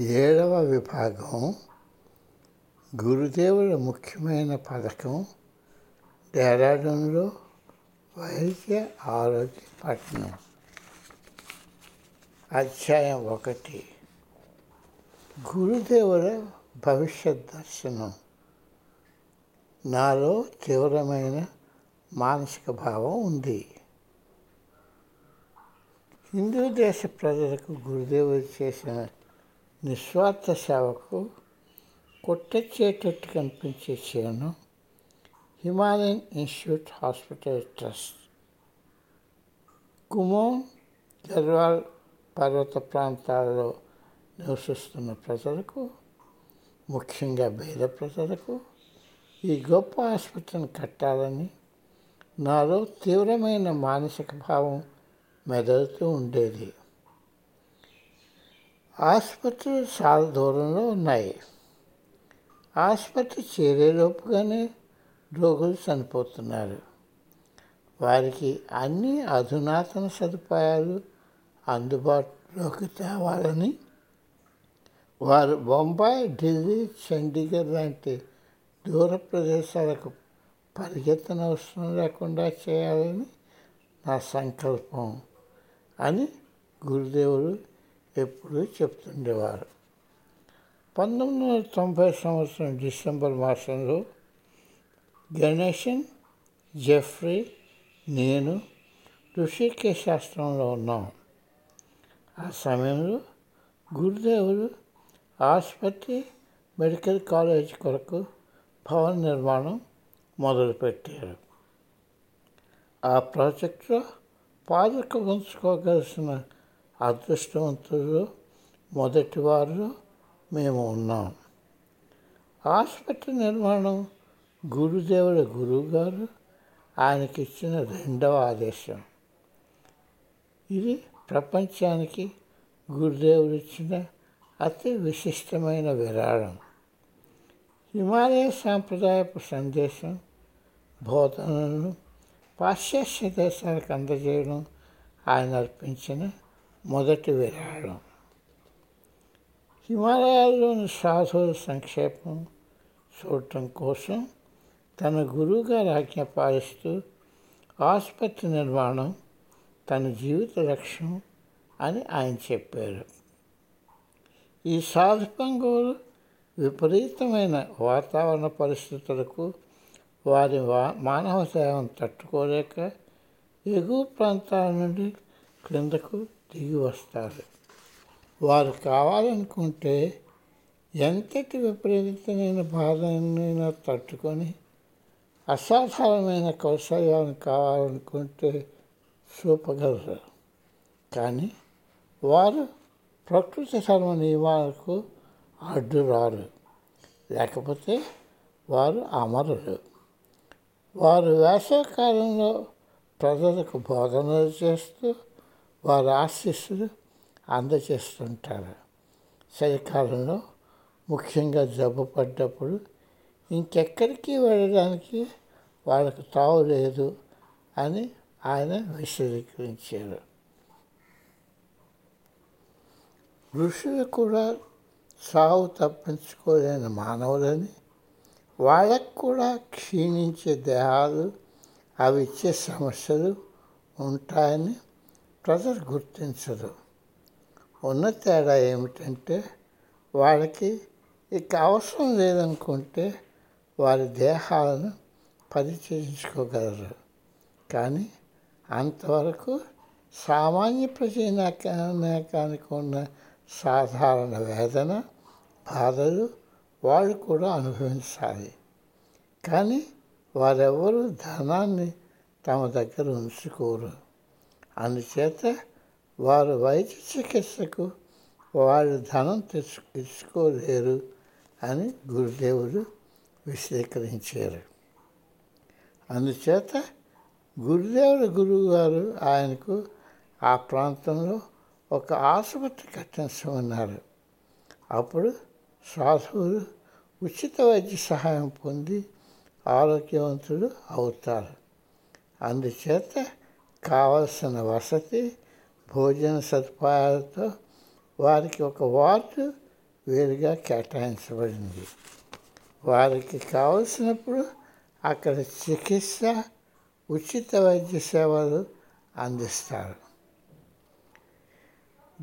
ఏడవ విభాగం గురుదేవుల ముఖ్యమైన పథకం డెహ్రాడూన్లో వైద్య ఆరోగ్య పట్టణం. అధ్యాయం ఒకటి. గురుదేవుల భవిష్యత్ దర్శనం. నాలో తీవ్రమైన మానసిక భావం ఉంది. హిందూ దేశ ప్రజలకు గురుదేవుడు చేసిన నిస్వార్థ సేవకు కొట్టొచ్చేటట్టు కనిపించే సేవను Himalayan institute hospital trust. Kumaon Garhwal పర్వత ప్రాంతాలలో నివసిస్తున్న ప్రజలకు ముఖ్యంగా పేద ప్రజలకు ఈ గొప్ప ఆసుపత్రిని కట్టాలని నాలో తీవ్రమైన మానసిక భావం మెదలుతూ ఉండేది. ఆసుపత్రులు చాలా దూరంలో ఉన్నాయి. ఆసుపత్రి చేరేలోపుగానే రోగులు చనిపోతున్నారు. వారికి అన్ని అధునాతన సదుపాయాలు అందుబాటులోకి తేవాలని వారు బొంబాయి ఢిల్లీ చండీగఢ్ లాంటి దూర ప్రదేశాలకు పరిగెత్తన అవసరం లేకుండా చేయాలని నా సంకల్పం అని గురుదేవుడు ఎప్పుడూ చెప్తుండేవారు. పంతొమ్మిది వందల తొంభై సంవత్సరం డిసెంబర్ మాసంలో గణేషన్ జెఫ్రీ నేను ఋషికే శాస్త్రంలో ఉన్నాం. ఆ సమయంలో గురుదేవుడు ఆసుపత్రి మెడికల్ కాలేజ్ కొరకు భవన నిర్మాణం మొదలుపెట్టారు. ఆ ప్రాజెక్టులో పాదక ఉంచుకోగలిసిన అదృష్టవంతులు మొదటి వారిలో మేము ఉన్నాం. ఆసుపత్రి నిర్మాణం గురుదేవుల గురువు గారు ఆయనకిచ్చిన రెండవ ఆదేశం. ఇది ప్రపంచానికి గురుదేవుడు ఇచ్చిన అతి విశిష్టమైన విరాళం. హిమాలయ సాంప్రదాయపు సందేశం బోధనలను పాశ్చాత్య దేశాలకు అందజేయడం ఆయన అర్పించిన మొదటి విరాళం. హిమాలయాల్లోని సాధువుల సంక్షేపం చూడటం కోసం తన గురువుగారు ఆజ్ఞ పాలిస్తూ ఆసుపత్రి నిర్మాణం తన జీవిత లక్ష్యం అని ఆయన చెప్పారు. ఈ సాధు పంగులు విపరీతమైన వాతావరణ పరిస్థితులకు వారి వా మానవ సేవను తట్టుకోలేక ఎగువ ప్రాంతాల నుండి క్రిందకు దిగి వస్తారు. వారు కావాలనుకుంటే ఎంతటి విపరీతమైన బాధనైనా తట్టుకొని అసాధారణమైన కౌశల్యాన్ని కావాలనుకుంటే చూపగలరు. కానీ వారు ప్రకృతి ధర్మ నియమాలకు అడ్డు రారు లేకపోతే వారు అమరులు. వారు వేసవకాలంలో ప్రజలకు బోధనలు చేస్తూ వారి ఆశీస్సులు అందజేస్తుంటారు. చలికాలంలో ముఖ్యంగా జబ్బు పడ్డప్పుడు ఇంకెక్కడికి వెళ్ళడానికి వాళ్ళకు తావు లేదు అని ఆయన విశదీకరించారు. ఋషులు కూడా సావు తప్పించుకోలేని మానవులని వాళ్ళకు కూడా క్షీణించే దేహాలు అవి ఇచ్చే సమస్యలు ఉంటాయని ప్రజలు గుర్తించరు. ఉన్న తేడా ఏమిటంటే వాళ్ళకి ఇక అవసరం లేదనుకుంటే వారి దేహాలను పరిచయించుకోగలరు కానీ అంతవరకు సామాన్య ప్రజానాకానికి ఉన్న సాధారణ వేదన బాధలు వాళ్ళు కూడా అనుభవించాలి. కానీ వారెవరూ ధనాన్ని తమ దగ్గర ఉంచుకోరు. అందుచేత వారు వైద్య చికిత్సకు వారి ధనం తెచ్చు ఇచ్చుకోలేరు అని గురుదేవుడు విశీకరించారు అందుచేత గురుదేవుడు గురువు గారు ఆయనకు ఆ ప్రాంతంలో ఒక ఆసుపత్రి కట్టించమన్నారు. అప్పుడు సాధువులు ఉచిత వైద్య సహాయం పొంది ఆరోగ్యవంతులు అవుతారు. అందుచేత కావలసిన వసతి భోజన సదుపాయాలతో వారికి ఒక వార్డు వేరుగా కేటాయించబడింది. వారికి కావలసినప్పుడు అక్కడ చికిత్స ఉచిత వైద్య సేవలు అందిస్తారు.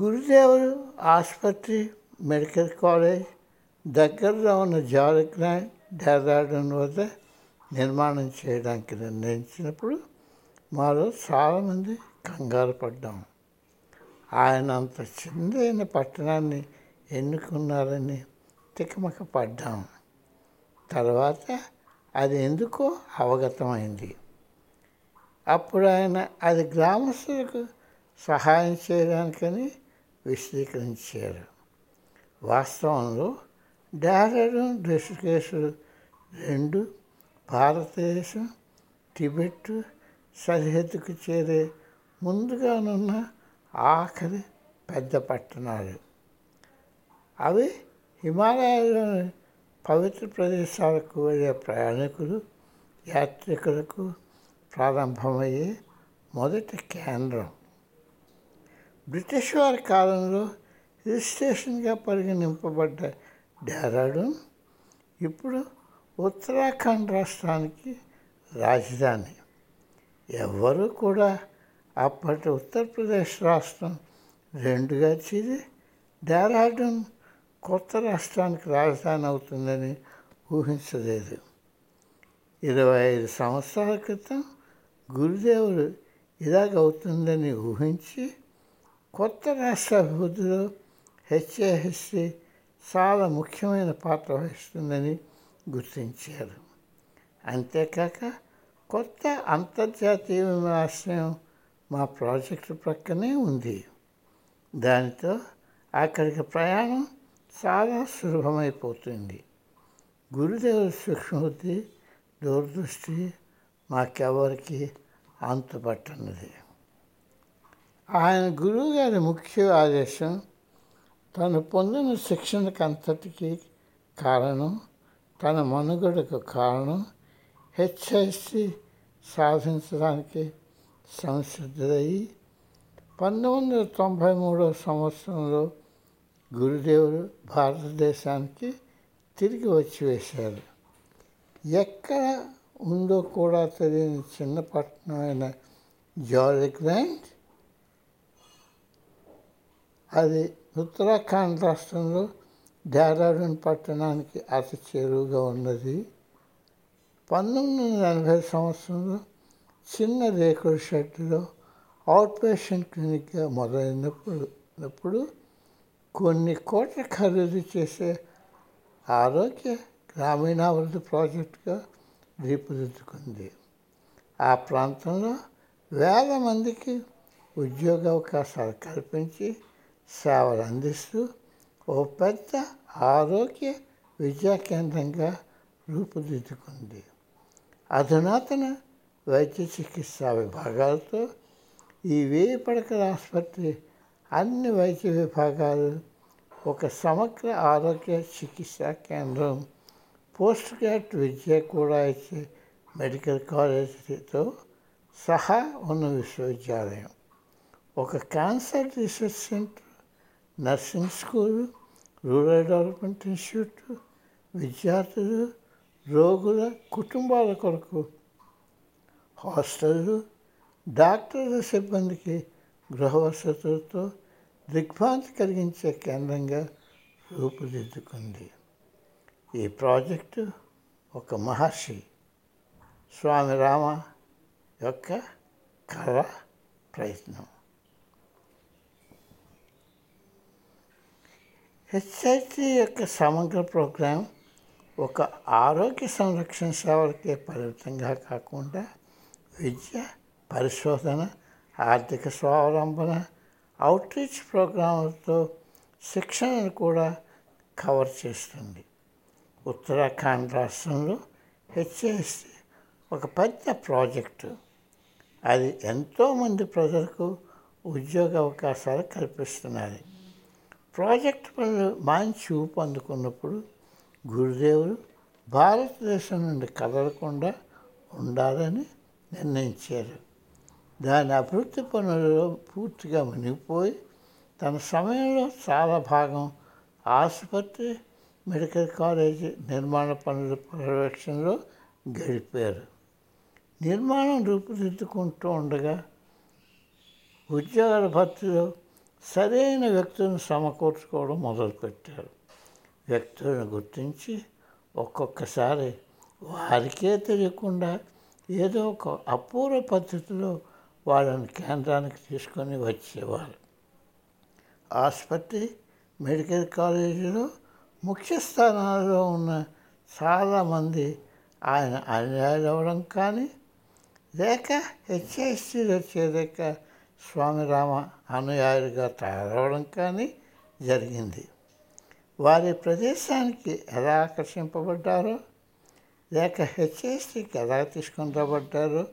గురుదేవులు ఆసుపత్రి మెడికల్ కాలేజ్ దగ్గరలో ఉన్న జాలగ్రాండ్ డెహ్రాడూన్ వద్ద నిర్మాణం చేయడానికి నిర్ణయించినప్పుడు మాలో చాలామంది కంగారు పడ్డాం. ఆయన అంత చిన్నదైన పట్టణాన్ని ఎన్నుకున్నారని తికమక పడ్డాం. తర్వాత అది ఎందుకో అవగతమైంది. అప్పుడు ఆయన అది గ్రామస్తులకు సహాయం చేయడానికని విశదీకరించారు. వాస్తవంలో డెహ్రాడూన్ ఋషికేశులు రెండు భారతదేశం టిబెట్ సరిహద్దుకు చేరే ముందుగానున్న ఆఖరి పెద్ద పట్టణాలు. అవి హిమాలయాల్లోని పవిత్ర ప్రదేశాలకు వెళ్ళే ప్రయాణికులు యాత్రికులకు ప్రారంభమయ్యే మొదటి కేంద్రం. బ్రిటిష్ వారి కాలంలో హిల్ స్టేషన్గా పరిగణింపబడ్డ డెహ్రాడూన్ ఇప్పుడు ఉత్తరాఖండ్ రాష్ట్రానికి రాజధాని. ఎవ్వరూ కూడా అప్పటి ఉత్తరప్రదేశ్ రాష్ట్రం రెండుగా చీరి డెహ్రాడూన్ కొత్త రాష్ట్రానికి రాజధాని అవుతుందని ఊహించలేదు. ఇరవై ఐదు సంవత్సరాల క్రితం గురుదేవుడు ఇలాగవుతుందని ఊహించి కొత్త రాష్ట్ర అభివృద్ధిలో హెచ్ఏహెచ్సి చాలా ముఖ్యమైన పాత్ర వహిస్తుందని గుర్తించారు. అంతేకాక కొత్త అంతర్జాతీయ విమానాశ్రయం మా ప్రాజెక్టు ప్రక్కనే ఉంది. దానితో అక్కడికి ప్రయాణం చాలా సులభమైపోతుంది. గురుదేవుల సూక్ష్మబుద్ధి దూరదృష్టి మాకెవరికి అంతుపట్టనిది. ఆయన గురువు గారి ముఖ్య ఆదేశం తను పొందిన శిక్షణకు అంతటికి కారణం తన మనుగడకు కారణం హెచ్ఐసి సాధించడానికి సంసిద్ధులయ్యి పంతొమ్మిది వందల తొంభై మూడో సంవత్సరంలో గురుదేవులు భారతదేశానికి తిరిగి వచ్చి వేశారు ఎక్కడ ఉందో కూడా తెలియని చిన్న పట్టణమైన జాలిగ్రాండ్ అది ఉత్తరాఖండ్ రాష్ట్రంలో డేరాడూన్ పట్టణానికి అతి చేరువుగా ఉన్నది. పంతొమ్మిది వందల ఎనభై సంవత్సరంలో చిన్న రేకుల షెడ్లో అవుట్ పేషెంట్ క్లినిక్గా మొదలైనప్పుడు కొన్ని కోట్ల ఖరీదు చేసే ఆరోగ్య గ్రామీణాభివృద్ధి ప్రాజెక్టుగా రూపుదిద్దుకుంది. ఆ ప్రాంతంలో వేల మందికి ఉద్యోగ అవకాశాలు కల్పించి సేవలు అందిస్తూ ఓ పెద్ద ఆరోగ్య విద్యా కేంద్రంగా రూపుదిద్దుకుంది. అధునాతన వైద్య చికిత్సా విభాగాలతో ఈ వేయి పడకల ఆసుపత్రి అన్ని వైద్య విభాగాలు ఒక సమగ్ర ఆరోగ్య చికిత్సా కేంద్రం. పోస్ట్ గ్రాడ్ విద్య కూడా ఇచ్చే మెడికల్ కాలేజీతో సహా ఉన్న విశ్వవిద్యాలయం. ఒక cancer research centre nursing school rural development institute విద్యార్థులు రోగుల కుటుంబాల కొరకు హాస్టళ్ళు డాక్టర్ల సిబ్బందికి గృహ వసతులతో దిగ్భ్రాంతి కలిగించే కేంద్రంగా రూపుదిద్దుకుంది. ఈ ప్రాజెక్టు ఒక మహర్షి స్వామి రామ యొక్క కళ ప్రయత్నం. హెచ్ఐటి యొక్క సమగ్ర ప్రోగ్రాం ఒక ఆరోగ్య సంరక్షణ సేవలకే పరిమితంగా కాకుండా విద్య పరిశోధన ఆర్థిక స్వావలంబన అవుట్రీచ్ ప్రోగ్రాంలతో శిక్షణను కూడా కవర్ చేస్తుంది. ఉత్తరాఖండ్ రాష్ట్రంలో హెచ్ఏఎస్సి ఒక పెద్ద ప్రాజెక్టు. అది ఎంతోమంది ప్రజలకు ఉద్యోగ అవకాశాలు కల్పిస్తున్నది. ప్రాజెక్ట్ పనులు మంచి ఊపు అందుకున్నప్పుడు గురుదేవులు భారతదేశం నుండి కదలకుండా ఉండాలని నిర్ణయించారు. దాని అభివృద్ధి పనులలో పూర్తిగా మునిగిపోయి తన సమయంలో చాలా భాగం ఆసుపత్రి మెడికల్ కాలేజీ నిర్మాణ పనుల పర్యవేక్షణలో గడిపారు. నిర్మాణం రూపుదిద్దుకుంటూ ఉండగా ఉద్యోగాల భర్తీలో సరైన వ్యక్తులను సమకూర్చుకోవడం మొదలుపెట్టారు. వ్యక్తులను గుర్తించి ఒక్కొక్కసారి వారికే తెలియకుండా ఏదో ఒక అపూర్వ పద్ధతిలో వాళ్ళని కేంద్రానికి తీసుకొని వచ్చేవారు. ఆసుపత్రి మెడికల్ కాలేజీలో ముఖ్య స్థానాల్లో ఉన్న చాలామంది ఆయన అనుయాయులు అవ్వడం కానీ లేక హెచ్ఐసిలో చేరాక స్వామిరామ అనుయాయులుగా తయారవడం కానీ జరిగింది. వారి ప్రదేశానికి ఎలా ఆకర్షింపబడ్డారో లేక హెచ్ఎస్టీకి ఎలా తీసుకుని రాబడ్డారో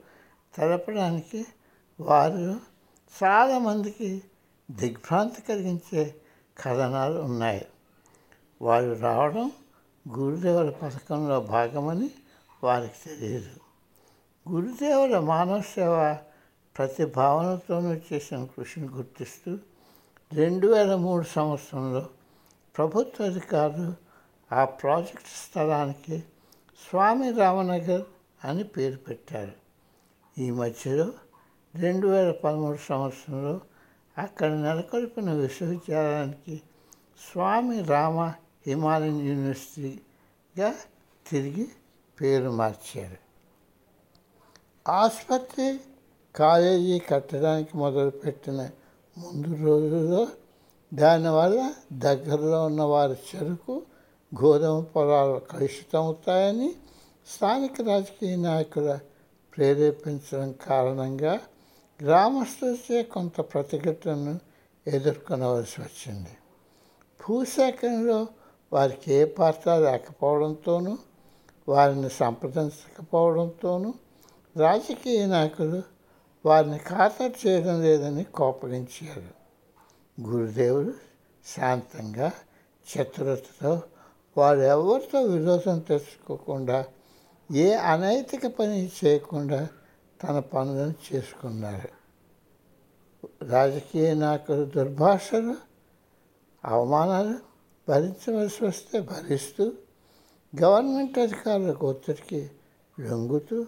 తెలపడానికి వారు చాలామందికి దిగ్భ్రాంతి కలిగించే కథనాలు ఉన్నాయి. వారు రావడం గురుదేవుల పథకంలో భాగమని వారికి తెలియదు. గురుదేవుల మానవ సేవ ప్రతి భావనతోనూ చేసిన కృషిని గుర్తిస్తూ రెండు వేల మూడు సంవత్సరంలో ప్రభుత్వ అధికారులు ఆ ప్రాజెక్ట్ స్థలానికి స్వామి రామనగర్ అని పేరు పెట్టారు. ఈ మధ్యలో రెండు వేల పదమూడు సంవత్సరంలో అక్కడ నెలకొల్పిన విశ్వవిద్యాలయానికి స్వామి రామ హిమాలయన్ యూనివర్సిటీగా తిరిగి పేరు మార్చారు. ఆసుపత్రి కాలేజీ కట్టడానికి మొదలుపెట్టిన ముందు రోజుల్లో దానివల్ల దగ్గరలో ఉన్న వారి చెరుకు గోధుమ పొలాలు కలుషితమవుతాయని స్థానిక రాజకీయ నాయకుల ప్రేరేపించడం కారణంగా గ్రామస్తులచే కొంత ప్రతిఘటనను ఎదుర్కొనవలసి వచ్చింది. భూసేకరణలో వారికి ఏ పాత్ర లేకపోవడంతోనూ వారిని సంప్రదించకపోవడంతోనూ రాజకీయ నాయకులు వారిని ఖాతరు చేయడం లేదని కోపగించారు. గురుదేవుడు శాంతంగా చతురతతో వారు ఎవరితో విరోధం తెచ్చుకోకుండా ఏ అనైతిక పని చేయకుండా తన పనులను చేసుకున్నారు. రాజకీయ నాయకులు దుర్భాషలు అవమానాలు భరించవలసి వస్తే భరిస్తూ గవర్నమెంట్ అధికారులకు ఒత్తిడికి లొంగుతూ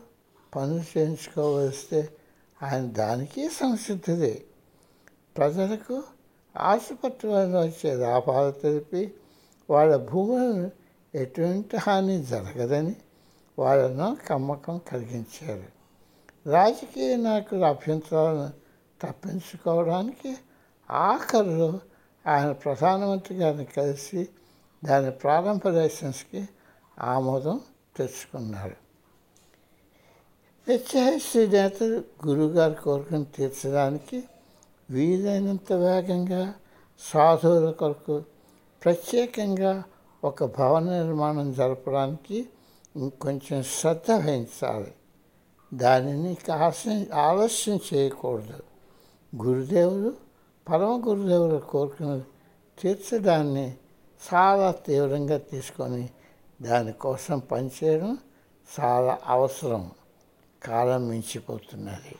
పనులు చేయించుకోవలిస్తే ఆయన దానికి సంసిద్ధుడే. ప్రజలకు ఆసుపత్రి వల్ల వచ్చే లాభాలు తెలిపి వాళ్ళ భూములను ఎటువంటి హాని జరగదని వాళ్ళను కమ్మకం కలిగించారు. రాజకీయ నాయకుల అభ్యంతరాలను తప్పించుకోవడానికి ఆఖరులో ఆయన ప్రధానమంత్రి గారిని కలిసి దాని ప్రారంభ లైసెన్స్కి ఆమోదం తెచ్చుకున్నారు. హెచ్ఐసి నేతలు గురువుగారు కోరికను తీర్చడానికి వీలైనంత వేగంగా సాధువుల కొరకు ప్రత్యేకంగా ఒక భవన నిర్మాణం జరపడానికి ఇంకొంచెం శ్రద్ధ వహించాలి. దానిని ఆలస్యం ఆలస్యం చేయకూడదు. గురుదేవులు పరమ గురుదేవుల కోరికను తీర్చడాన్ని చాలా తీవ్రంగా తీసుకొని దానికోసం పనిచేయడం చాలా అవసరం. కాలం మించిపోతున్నది.